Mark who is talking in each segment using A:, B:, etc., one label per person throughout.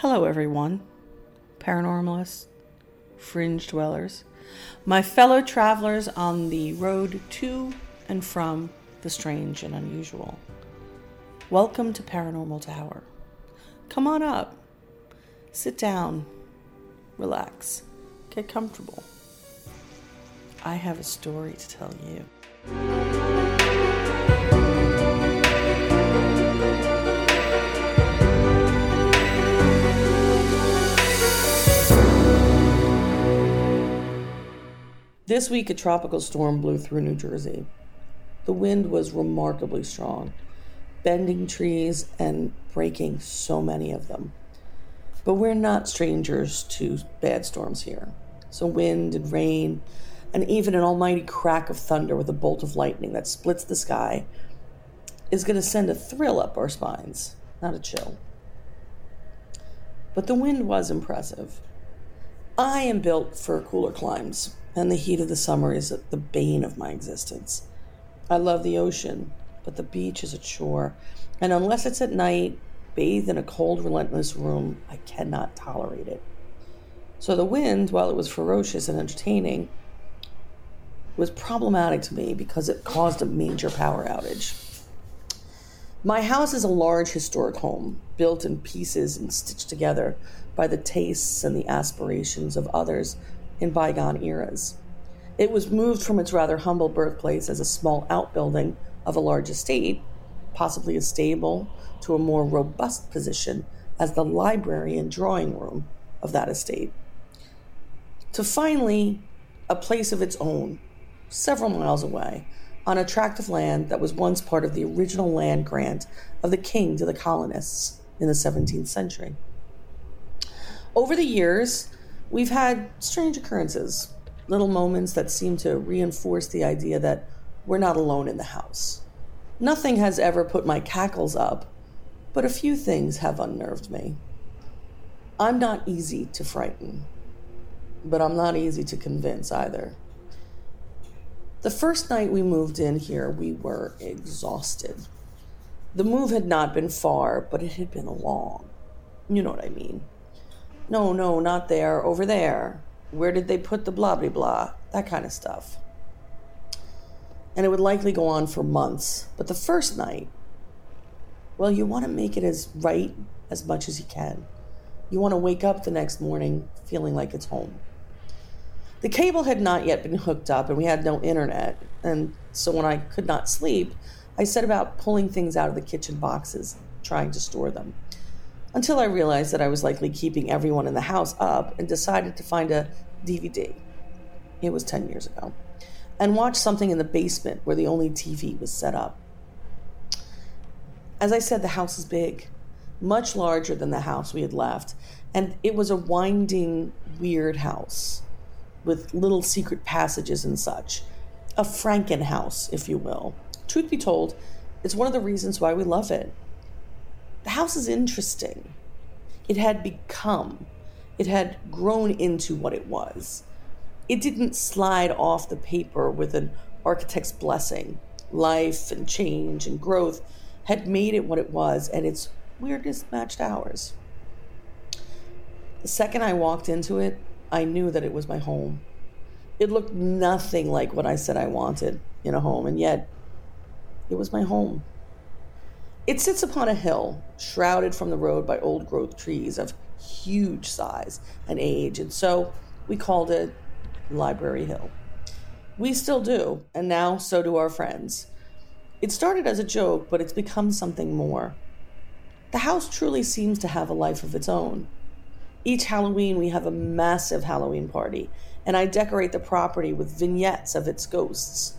A: Hello, everyone, paranormalists, fringe dwellers, my fellow travelers on the road to and from the strange and unusual. Welcome to Paranormal Tower. Come on up, sit down, relax, get comfortable. I have a story to tell you. This week, a tropical storm blew through New Jersey. The wind was remarkably strong, bending trees and breaking so many of them. But we're not strangers to bad storms here. So, wind and rain, and even an almighty crack of thunder with a bolt of lightning that splits the sky is going to send a thrill up our spines, not a chill. But the wind was impressive. I am built for cooler climes and the heat of the summer is the bane of my existence. I love the ocean, but the beach is a chore, and unless it's at night, bathed in a cold, relentless room, I cannot tolerate it. So the wind, while it was ferocious and entertaining, was problematic to me because it caused a major power outage. My house is a large historic home, built in pieces and stitched together by the tastes and the aspirations of others in bygone eras. It was moved from its rather humble birthplace as a small outbuilding of a large estate, possibly a stable, to a more robust position as the library and drawing room of that estate. To finally a place of its own, several miles away, on a tract of land that was once part of the original land grant of the king to the colonists in the 17th century. Over the years, We've had strange occurrences, little moments that seem to reinforce the idea that we're not alone in the house. Nothing has ever put my cackles up, but a few things have unnerved me. I'm not easy to frighten, but I'm not easy to convince either. The first night we moved in here, we were exhausted. The move had not been far, but it had been long. You know what I mean. No, no, not there, over there. Where did they put the blah, blah, blah? That kind of stuff. And it would likely go on for months. But the first night, well, you want to make it as right as much as you can. You want to wake up the next morning feeling like it's home. The cable had not yet been hooked up and we had no internet. And so when I could not sleep, I set about pulling things out of the kitchen boxes, trying to store them until I realized that I was likely keeping everyone in the house up and decided to find a DVD. It was 10 years ago. And watch something in the basement where the only TV was set up. As I said, the house is big, much larger than the house we had left, and it was a winding, weird house with little secret passages and such. A Franken house, if you will. Truth be told, it's one of the reasons why we love it the house is interesting. It had become, it had grown into what it was. It didn't slide off the paper with an architect's blessing. Life and change and growth had made it what it was, and its weirdness matched ours. The second I walked into it, I knew that it was my home. It looked nothing like what I said I wanted in a home, and yet it was my home. It sits upon a hill, shrouded from the road by old growth trees of huge size and age, and so we called it Library Hill. We still do, and now so do our friends. It started as a joke, but it's become something more. The house truly seems to have a life of its own. Each Halloween, we have a massive Halloween party, and I decorate the property with vignettes of its ghosts.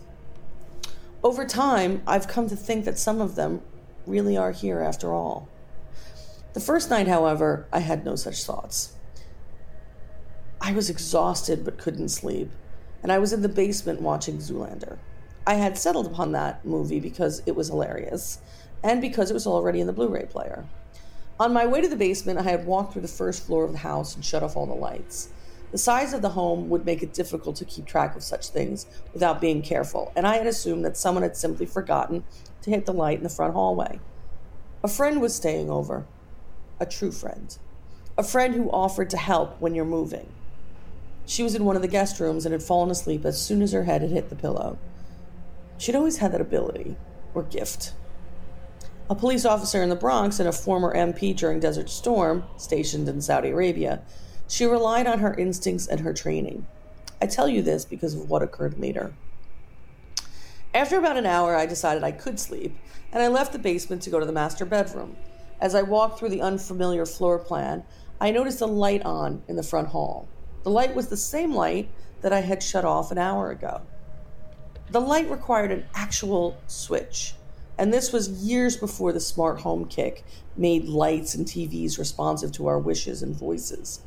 A: Over time, I've come to think that some of them really are here after all. The first night, however, I had no such thoughts. I was exhausted but couldn't sleep, and I was in the basement watching Zoolander. I had settled upon that movie because it was hilarious and because it was already in the Blu ray player. On my way to the basement, I had walked through the first floor of the house and shut off all the lights. The size of the home would make it difficult to keep track of such things without being careful, and I had assumed that someone had simply forgotten to hit the light in the front hallway. A friend was staying over, a true friend. a friend who offered to help when you're moving. She was in one of the guest rooms and had fallen asleep as soon as her head had hit the pillow. She'd always had that ability, or gift. A police officer in the Bronx and a former MP during Desert Storm, stationed in Saudi Arabia, she relied on her instincts and her training. I tell you this because of what occurred later. After about an hour, I decided I could sleep, and I left the basement to go to the master bedroom. As I walked through the unfamiliar floor plan, I noticed a light on in the front hall. The light was the same light that I had shut off an hour ago. The light required an actual switch, and this was years before the smart home kick made lights and TVs responsive to our wishes and voices.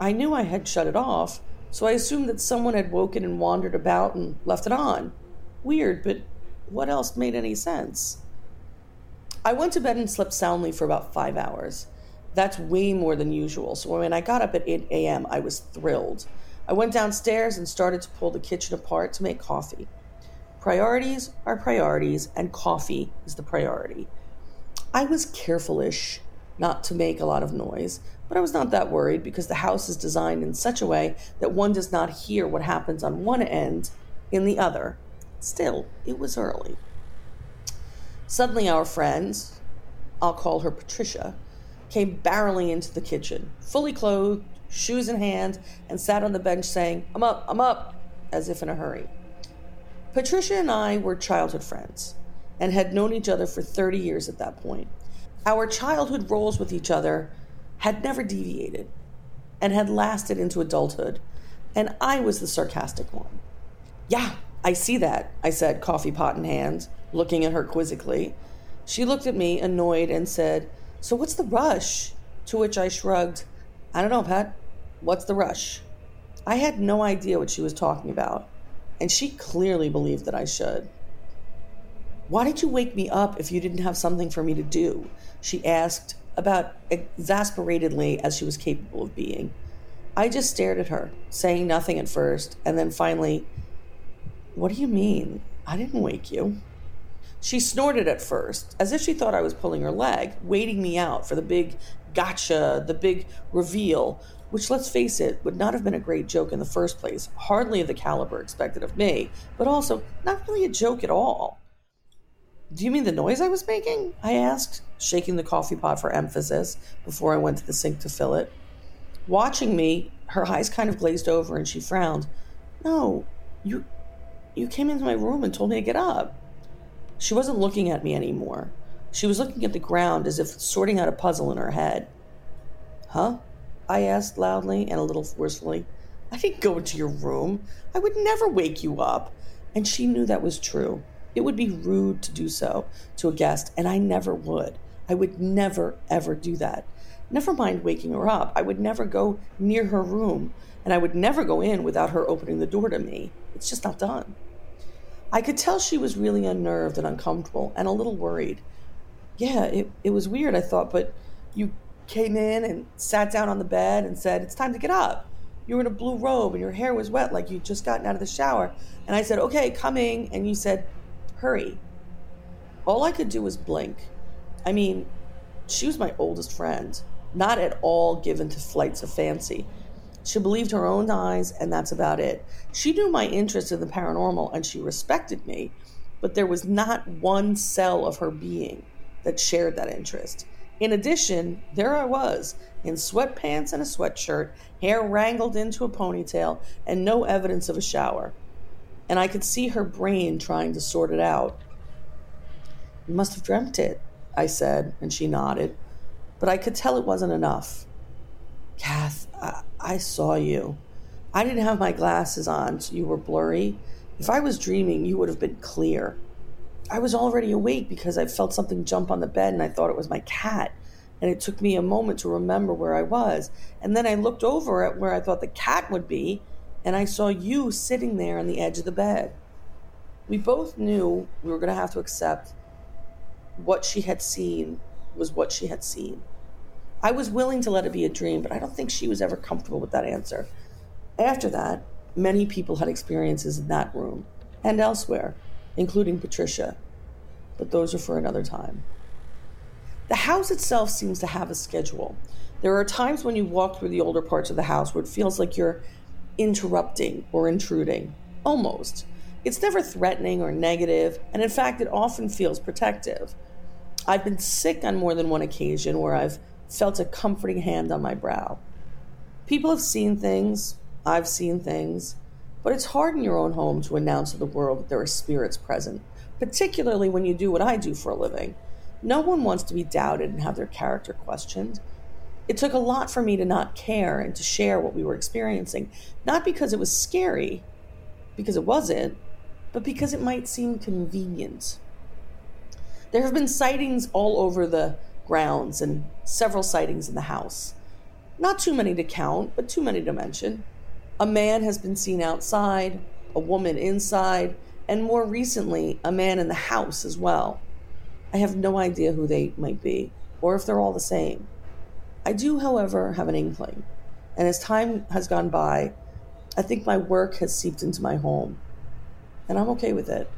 A: I knew I had shut it off, so I assumed that someone had woken and wandered about and left it on. Weird, but what else made any sense? I went to bed and slept soundly for about five hours. That's way more than usual. So when I got up at 8 a.m., I was thrilled. I went downstairs and started to pull the kitchen apart to make coffee. Priorities are priorities, and coffee is the priority. I was careful-ish not to make a lot of noise, but I was not that worried because the house is designed in such a way that one does not hear what happens on one end in the other. Still, it was early. Suddenly, our friend, I'll call her Patricia, came barreling into the kitchen, fully clothed, shoes in hand, and sat on the bench saying, I'm up, I'm up, as if in a hurry. Patricia and I were childhood friends and had known each other for 30 years at that point. Our childhood roles with each other had never deviated and had lasted into adulthood, and I was the sarcastic one. Yeah, I see that, I said, coffee pot in hand, looking at her quizzically. She looked at me, annoyed, and said, so what's the rush? To which I shrugged, I don't know, Pat. What's the rush? I had no idea what she was talking about, and she clearly believed that I should. Why did you wake me up if you didn't have something for me to do? She asked, about exasperatedly as she was capable of being. I just stared at her, saying nothing at first, and then finally, What do you mean? I didn't wake you. She snorted at first, as if she thought I was pulling her leg, waiting me out for the big gotcha, the big reveal, which, let's face it, would not have been a great joke in the first place, hardly of the caliber expected of me, but also not really a joke at all. Do you mean the noise I was making? I asked, shaking the coffee pot for emphasis before I went to the sink to fill it. Watching me, her eyes kind of glazed over and she frowned. No, you you came into my room and told me to get up. She wasn't looking at me anymore. She was looking at the ground as if sorting out a puzzle in her head. Huh? I asked loudly and a little forcefully. I didn't go into your room. I would never wake you up. And she knew that was true. It would be rude to do so to a guest, and I never would. I would never, ever do that. Never mind waking her up. I would never go near her room, and I would never go in without her opening the door to me. It's just not done. I could tell she was really unnerved and uncomfortable and a little worried. Yeah, it, it was weird, I thought, but you came in and sat down on the bed and said, It's time to get up. You were in a blue robe and your hair was wet like you'd just gotten out of the shower. And I said, Okay, coming. And you said, Hurry. All I could do was blink. I mean, she was my oldest friend, not at all given to flights of fancy. She believed her own eyes, and that's about it. She knew my interest in the paranormal and she respected me, but there was not one cell of her being that shared that interest. In addition, there I was, in sweatpants and a sweatshirt, hair wrangled into a ponytail, and no evidence of a shower. And I could see her brain trying to sort it out. You must have dreamt it, I said, and she nodded. But I could tell it wasn't enough. Kath, I, I saw you. I didn't have my glasses on, so you were blurry. If I was dreaming, you would have been clear. I was already awake because I felt something jump on the bed and I thought it was my cat. And it took me a moment to remember where I was. And then I looked over at where I thought the cat would be and I saw you sitting there on the edge of the bed. We both knew we were going to have to accept what she had seen was what she had seen. I was willing to let it be a dream, but I don't think she was ever comfortable with that answer. After that, many people had experiences in that room and elsewhere, including Patricia, but those are for another time. The house itself seems to have a schedule. There are times when you walk through the older parts of the house where it feels like you're interrupting or intruding. Almost. It's never threatening or negative, and in fact, it often feels protective. I've been sick on more than one occasion where I've felt a comforting hand on my brow. People have seen things, I've seen things, but it's hard in your own home to announce to the world that there are spirits present, particularly when you do what I do for a living. No one wants to be doubted and have their character questioned. It took a lot for me to not care and to share what we were experiencing, not because it was scary, because it wasn't, but because it might seem convenient. There have been sightings all over the grounds and several sightings in the house. Not too many to count, but too many to mention. A man has been seen outside, a woman inside, and more recently, a man in the house as well. I have no idea who they might be, or if they're all the same. I do, however, have an inkling, and as time has gone by, I think my work has seeped into my home, and I'm okay with it.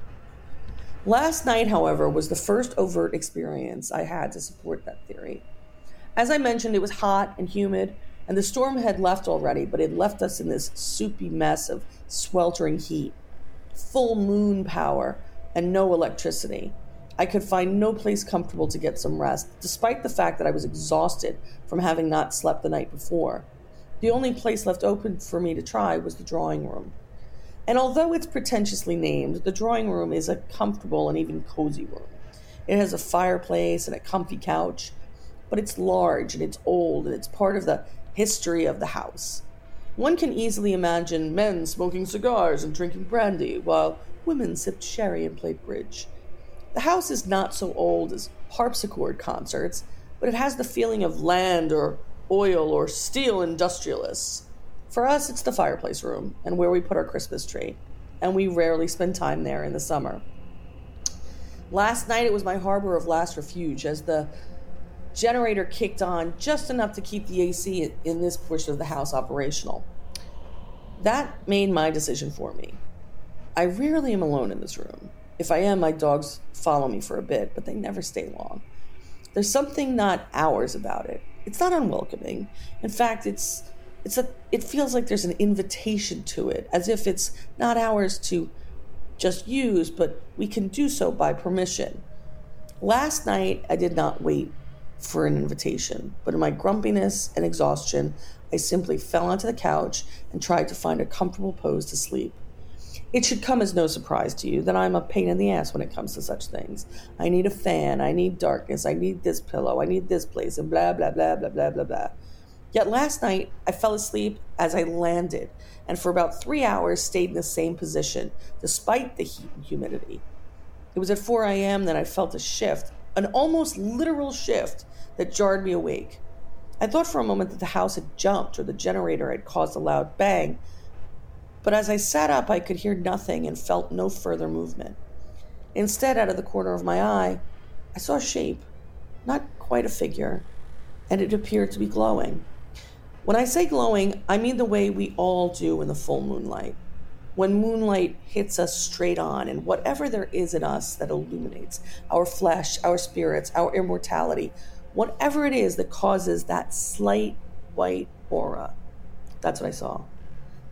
A: Last night, however, was the first overt experience I had to support that theory. As I mentioned, it was hot and humid, and the storm had left already, but it left us in this soupy mess of sweltering heat, full moon power, and no electricity. I could find no place comfortable to get some rest, despite the fact that I was exhausted from having not slept the night before. The only place left open for me to try was the drawing room. And although it's pretentiously named, the drawing room is a comfortable and even cozy room. It has a fireplace and a comfy couch, but it's large and it's old and it's part of the history of the house. One can easily imagine men smoking cigars and drinking brandy while women sipped sherry and played bridge. The house is not so old as harpsichord concerts, but it has the feeling of land or oil or steel industrialists. For us, it's the fireplace room and where we put our Christmas tree, and we rarely spend time there in the summer. Last night, it was my harbor of last refuge as the generator kicked on just enough to keep the AC in this portion of the house operational. That made my decision for me. I rarely am alone in this room. If I am, my dogs follow me for a bit, but they never stay long. There's something not ours about it. It's not unwelcoming. In fact, it's it's a it feels like there's an invitation to it as if it's not ours to just use but we can do so by permission last night i did not wait for an invitation but in my grumpiness and exhaustion i simply fell onto the couch and tried to find a comfortable pose to sleep it should come as no surprise to you that I'm a pain in the ass when it comes to such things. I need a fan, I need darkness, I need this pillow, I need this place, and blah, blah, blah, blah, blah, blah, blah. Yet last night, I fell asleep as I landed, and for about three hours stayed in the same position, despite the heat and humidity. It was at 4 a.m. that I felt a shift, an almost literal shift, that jarred me awake. I thought for a moment that the house had jumped or the generator had caused a loud bang, but as I sat up, I could hear nothing and felt no further movement. Instead, out of the corner of my eye, I saw a shape, not quite a figure, and it appeared to be glowing. When I say glowing, I mean the way we all do in the full moonlight. When moonlight hits us straight on, and whatever there is in us that illuminates our flesh, our spirits, our immortality, whatever it is that causes that slight white aura, that's what I saw.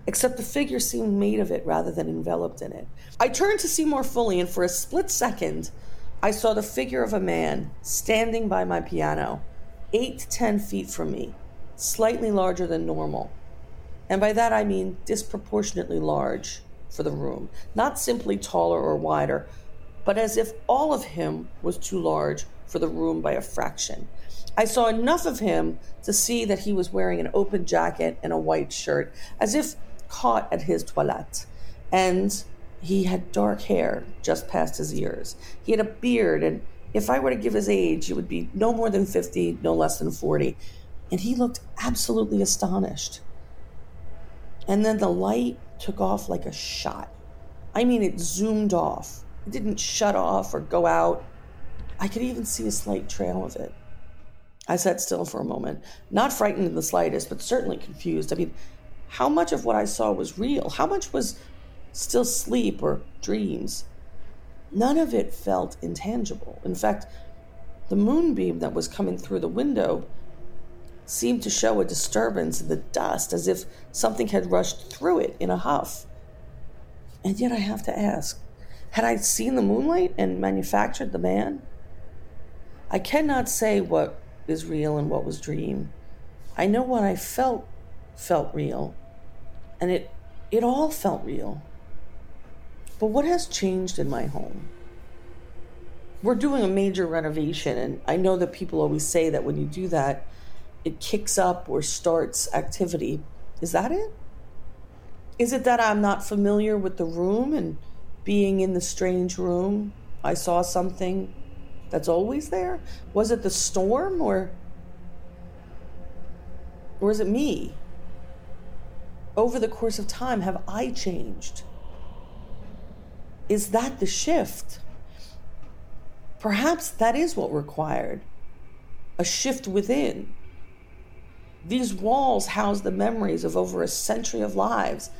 A: Except the figure seemed made of it rather than enveloped in it. I turned to see more fully, and for a split second, I saw the figure of a man standing by my piano, eight to ten feet from me slightly larger than normal. And by that I mean disproportionately large for the room, not simply taller or wider, but as if all of him was too large for the room by a fraction. I saw enough of him to see that he was wearing an open jacket and a white shirt, as if caught at his toilette. And he had dark hair just past his ears. He had a beard, and if I were to give his age, it would be no more than 50, no less than 40 and he looked absolutely astonished. And then the light took off like a shot. I mean, it zoomed off. It didn't shut off or go out. I could even see a slight trail of it. I sat still for a moment, not frightened in the slightest, but certainly confused. I mean, how much of what I saw was real? How much was still sleep or dreams? None of it felt intangible. In fact, The moonbeam that was coming through the window seemed to show a disturbance in the dust as if something had rushed through it in a huff. And yet I have to ask had I seen the moonlight and manufactured the man? I cannot say what is real and what was dream. I know what I felt felt real, and it it all felt real. But what has changed in my home? We're doing a major renovation, and I know that people always say that when you do that, it kicks up or starts activity. Is that it? Is it that I'm not familiar with the room and being in the strange room? I saw something that's always there? Was it the storm or or is it me? Over the course of time have I changed? Is that the shift? Perhaps that is what required a shift within. These walls house the memories of over a century of lives,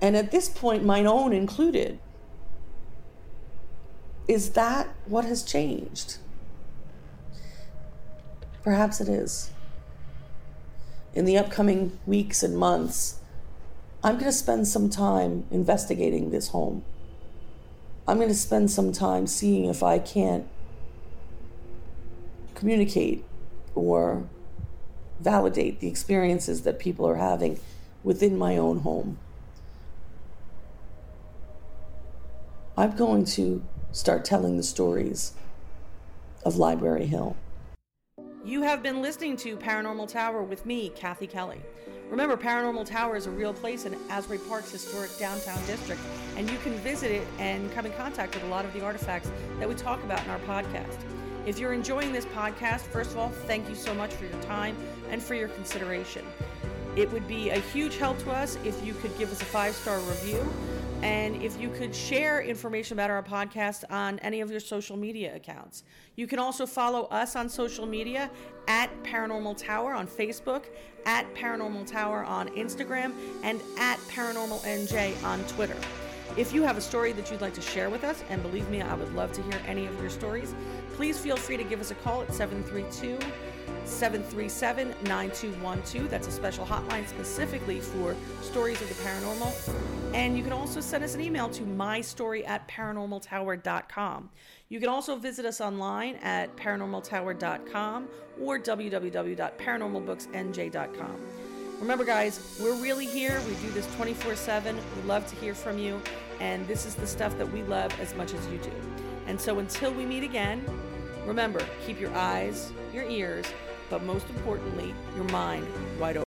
A: and at this point, mine own included. Is that what has changed? Perhaps it is. In the upcoming weeks and months, I'm going to spend some time investigating this home. I'm going to spend some time seeing if I can't communicate or validate the experiences that people are having within my own home. I'm going to start telling the stories of Library Hill.
B: You have been listening to Paranormal Tower with me, Kathy Kelly. Remember, Paranormal Tower is a real place in Asbury Park's historic downtown district, and you can visit it and come in contact with a lot of the artifacts that we talk about in our podcast. If you're enjoying this podcast, first of all, thank you so much for your time and for your consideration. It would be a huge help to us if you could give us a five star review and if you could share information about our podcast on any of your social media accounts. You can also follow us on social media at Paranormal Tower on Facebook, at Paranormal Tower on Instagram, and at Paranormal NJ on Twitter. If you have a story that you'd like to share with us, and believe me, I would love to hear any of your stories, please feel free to give us a call at 732 737 9212. That's a special hotline specifically for stories of the paranormal. And you can also send us an email to mystory at paranormaltower.com. You can also visit us online at paranormaltower.com or www.paranormalbooksnj.com. Remember, guys, we're really here. We do this 24 7. We love to hear from you. And this is the stuff that we love as much as you do. And so until we meet again, remember keep your eyes, your ears, but most importantly, your mind wide open.